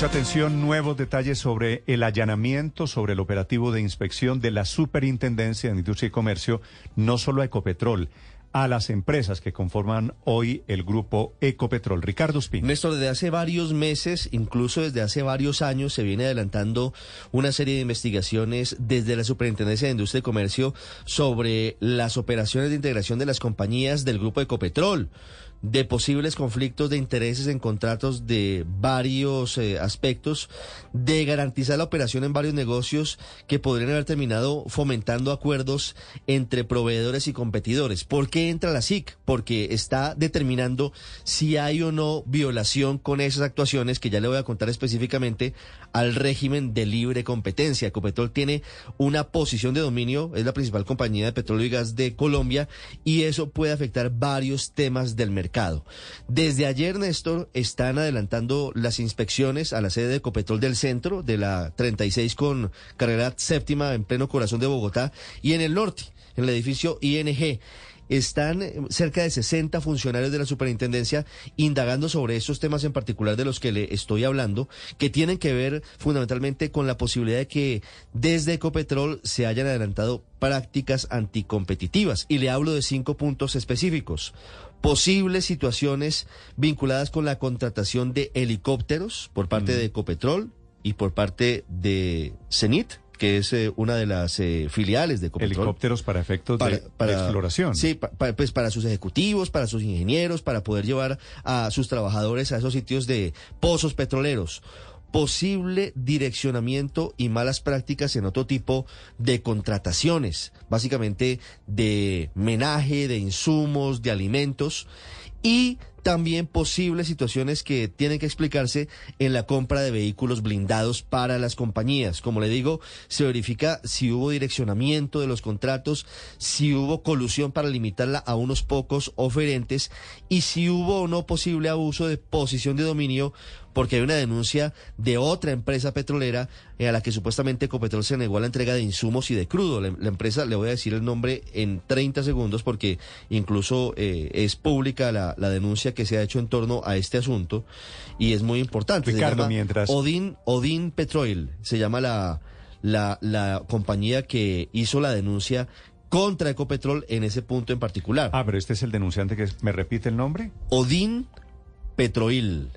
Mucha atención, nuevos detalles sobre el allanamiento, sobre el operativo de inspección de la Superintendencia de Industria y Comercio, no solo a Ecopetrol, a las empresas que conforman hoy el grupo Ecopetrol. Ricardo Espín. Néstor, desde hace varios meses, incluso desde hace varios años, se viene adelantando una serie de investigaciones desde la Superintendencia de Industria y Comercio sobre las operaciones de integración de las compañías del grupo Ecopetrol de posibles conflictos de intereses en contratos de varios eh, aspectos, de garantizar la operación en varios negocios que podrían haber terminado fomentando acuerdos entre proveedores y competidores. ¿Por qué entra la SIC? Porque está determinando si hay o no violación con esas actuaciones, que ya le voy a contar específicamente, al régimen de libre competencia. Ecopetrol tiene una posición de dominio, es la principal compañía de petróleo y gas de Colombia, y eso puede afectar varios temas del mercado. Desde ayer, Néstor, están adelantando las inspecciones a la sede de Ecopetrol del centro, de la 36 con carrera séptima en pleno corazón de Bogotá, y en el norte, en el edificio ING están eh, cerca de 60 funcionarios de la superintendencia indagando sobre esos temas en particular de los que le estoy hablando, que tienen que ver fundamentalmente con la posibilidad de que desde Ecopetrol se hayan adelantado prácticas anticompetitivas. Y le hablo de cinco puntos específicos. Posibles situaciones vinculadas con la contratación de helicópteros por parte de Ecopetrol y por parte de CENIT que es eh, una de las eh, filiales de Ecopetrol. Helicópteros para efectos de, exploración. Sí, pues para sus ejecutivos, para sus ingenieros, para poder llevar a sus trabajadores a esos sitios de pozos petroleros posible direccionamiento y malas prácticas en otro tipo de contrataciones, básicamente de menaje, de insumos, de alimentos y también posibles situaciones que tienen que explicarse en la compra de vehículos blindados para las compañías. Como le digo, se verifica si hubo direccionamiento de los contratos, si hubo colusión para limitarla a unos pocos oferentes y si hubo o no posible abuso de posición de dominio porque hay una denuncia de otra empresa petrolera eh, a la que supuestamente Ecopetrol se negó a la entrega de insumos y de crudo. La, empresa, le voy a decir el nombre en 30 segundos porque incluso eh, es pública la, denuncia que se ha hecho en torno a este asunto y es muy importante. Ricardo, mientras... Odin, Odin Petroil se llama la, la, la compañía que hizo la denuncia contra Ecopetrol en ese punto en particular. Ah, pero este es el denunciante que me repite el nombre. Odin Petroil.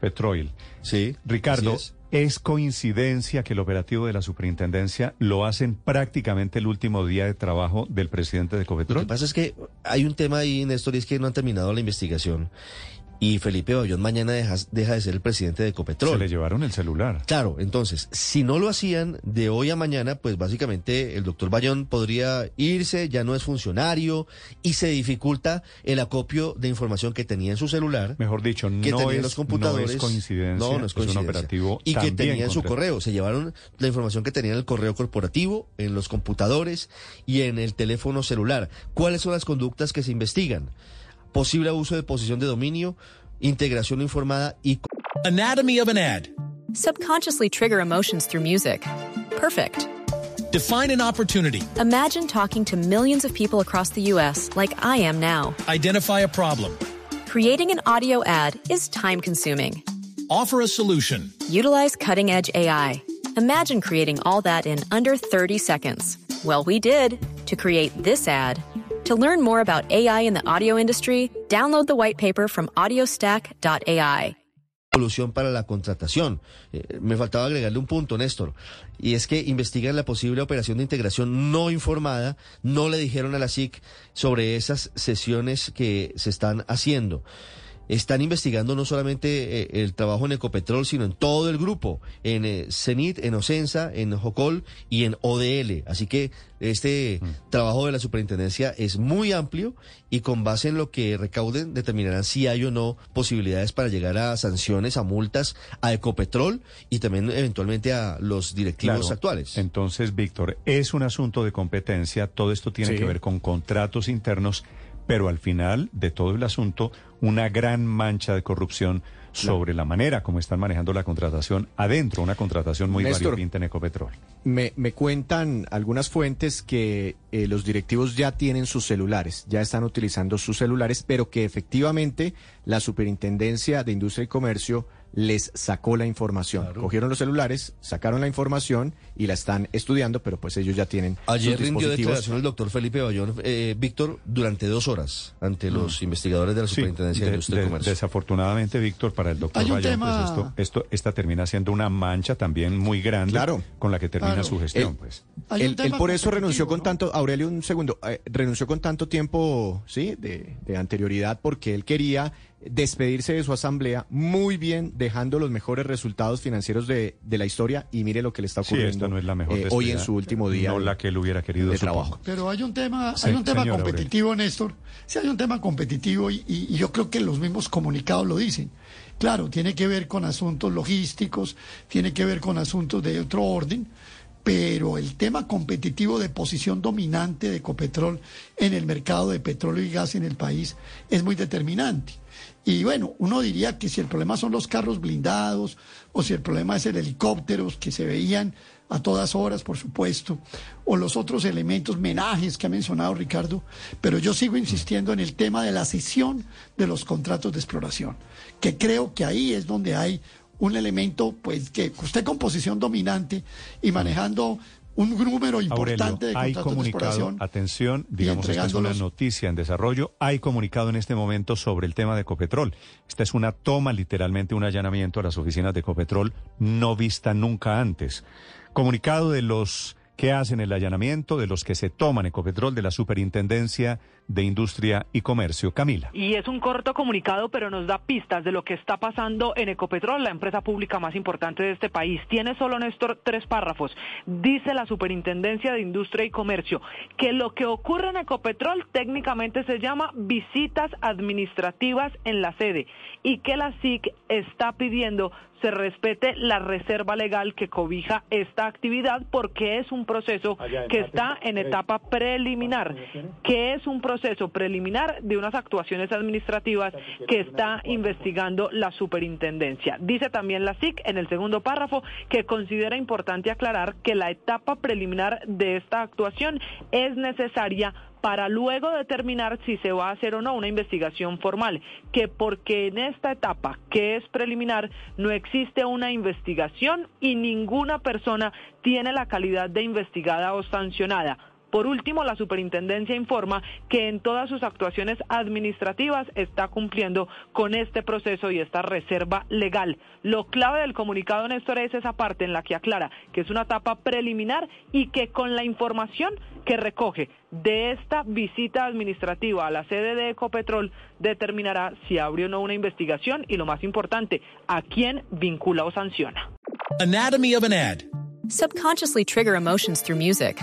Petroil. Sí. Ricardo, es. coincidencia que el operativo de la superintendencia lo hacen prácticamente el último día de trabajo del presidente de Ecopetrol? Lo que pasa es que hay un tema ahí, Néstor, y es que no han terminado la investigación y Felipe Bayón mañana deja, deja, de ser el presidente de Ecopetrol. Se le llevaron el celular. Claro, entonces, si no lo hacían de hoy a mañana, pues básicamente el doctor Bayón podría irse, ya no es funcionario y se dificulta el acopio de información que tenía en su celular. Mejor dicho, que no, tenía es, los computadores, no es coincidencia, no, no es, coincidencia. un operativo y que tenía en su correo. Se llevaron la información que tenía en el correo corporativo, en los computadores y en el teléfono celular. ¿Cuáles son las conductas que se investigan? Posible abuso de posición de dominio, integración informada y... Anatomy of an ad. Subconsciously trigger emotions through music. Perfect. Define an opportunity. Imagine talking to millions of people across the U.S. like I am now. Identify a problem. Creating an audio ad is time consuming. Offer a solution. Utilize cutting edge AI. Imagine creating all that in under 30 seconds. Well, we did to create this ad. To learn more about AI in the audio industry, download the white paper from audiostack.ai. Solución para la contratación. Eh, me faltaba agregarle un punto, Néstor, y es que investigan la posible operación de integración no informada. No le dijeron a la SIC sobre esas sesiones que se están haciendo. Están investigando no solamente eh, el trabajo en Ecopetrol, sino en todo el grupo, en eh, CENIT, en OCENSA, en JOCOL y en ODL. Así que este Mm. trabajo de la superintendencia es muy amplio y con base en lo que recauden determinarán si hay o no posibilidades para llegar a sanciones, a multas, a Ecopetrol y también eventualmente a los directivos Claro. actuales. Entonces, Víctor, es un asunto de competencia, todo esto tiene Sí. que ver con contratos internos, pero al final de todo el asunto, una gran mancha de corrupción sobre la manera como están manejando la contratación adentro, una contratación muy Néstor. variopinta en Ecopetrol. Me, me cuentan algunas fuentes que eh, los directivos ya tienen sus celulares, ya están utilizando sus celulares, pero que efectivamente la Superintendencia de Industria y Comercio les sacó la información. Cogieron los celulares, sacaron la información y la están estudiando, pero pues ellos ya tienen Ayer sus rindió declaración el doctor Felipe Bayón, eh, Víctor, durante dos horas ante los investigadores de la Sí, Superintendencia de, de- Industria y de- Comercio. Desafortunadamente, Víctor, para el doctor Bayón, tema- pues esto, esto, esta termina siendo una mancha también muy grande Claro. con la que termina Claro. su gestión. Pues. Hay un Él, por eso renunció con tanto, Aurelio, un segundo, eh, renunció con tanto tiempo, sí, de, de anterioridad, porque él quería despedirse de su asamblea muy bien, dejando los mejores resultados financieros de, de la historia, y mire lo que le está Sí, ocurriendo esta no es la mejor eh, hoy en su último día No de- la que él hubiera querido de supongo. trabajo. Pero hay un tema, Sí, hay un tema competitivo, Néstor. Sí, hay un tema competitivo y, y- y yo creo que los mismos comunicados lo dicen. Claro, tiene que ver con asuntos logísticos, tiene que ver con asuntos de otro orden, pero el tema competitivo de posición dominante de Ecopetrol en el mercado de petróleo y gas en el país es muy determinante. Y bueno, uno diría que si el problema son los carros blindados o si el problema es el helicópteros que se veían a todas horas, por supuesto, o los otros elementos, menajes que ha mencionado Ricardo, pero yo sigo insistiendo en el tema de la cesión de los contratos de exploración, que creo que ahí es donde hay un elemento, pues, que usted con posición dominante y manejando un número Aurelio, importante de hay de comunicado, atención, digamos, esta es una noticia en desarrollo, hay comunicado en este momento sobre el tema de Ecopetrol. Esta es una toma, literalmente un allanamiento a las oficinas de Ecopetrol no vista nunca antes. Comunicado de los que hacen el allanamiento, de los que se toman Ecopetrol, de la Superintendencia de Industria y Comercio. Camila. Y es un corto comunicado, pero nos da pistas de lo que está pasando en Ecopetrol, la empresa pública más importante de este país. Tiene solo, Néstor, tres párrafos. Dice la Superintendencia de Industria y Comercio que lo que ocurre en Ecopetrol técnicamente se llama visitas administrativas en la sede y que la SIC está pidiendo se respete la reserva legal que cobija esta actividad porque es un proceso que está en etapa preliminar, que es un proceso preliminar de unas actuaciones administrativas que está investigando la superintendencia. Dice también la SIC en el segundo párrafo que considera importante aclarar que la etapa preliminar de esta actuación es necesaria para luego determinar si se va a hacer o no una investigación formal, que porque en esta etapa, que es preliminar, no existe una investigación y ninguna persona tiene la calidad de investigada o sancionada. Por último, la superintendencia informa que en todas sus actuaciones administrativas está cumpliendo con este proceso y esta reserva legal. Lo clave del comunicado, Néstor, es esa parte en la que aclara que es una etapa preliminar y que con la información que recoge de esta visita administrativa a la sede de Ecopetrol determinará si abre o no una investigación y, lo más importante, a quién vincula o sanciona. Anatomy of an ad. Subconsciously trigger emotions through music.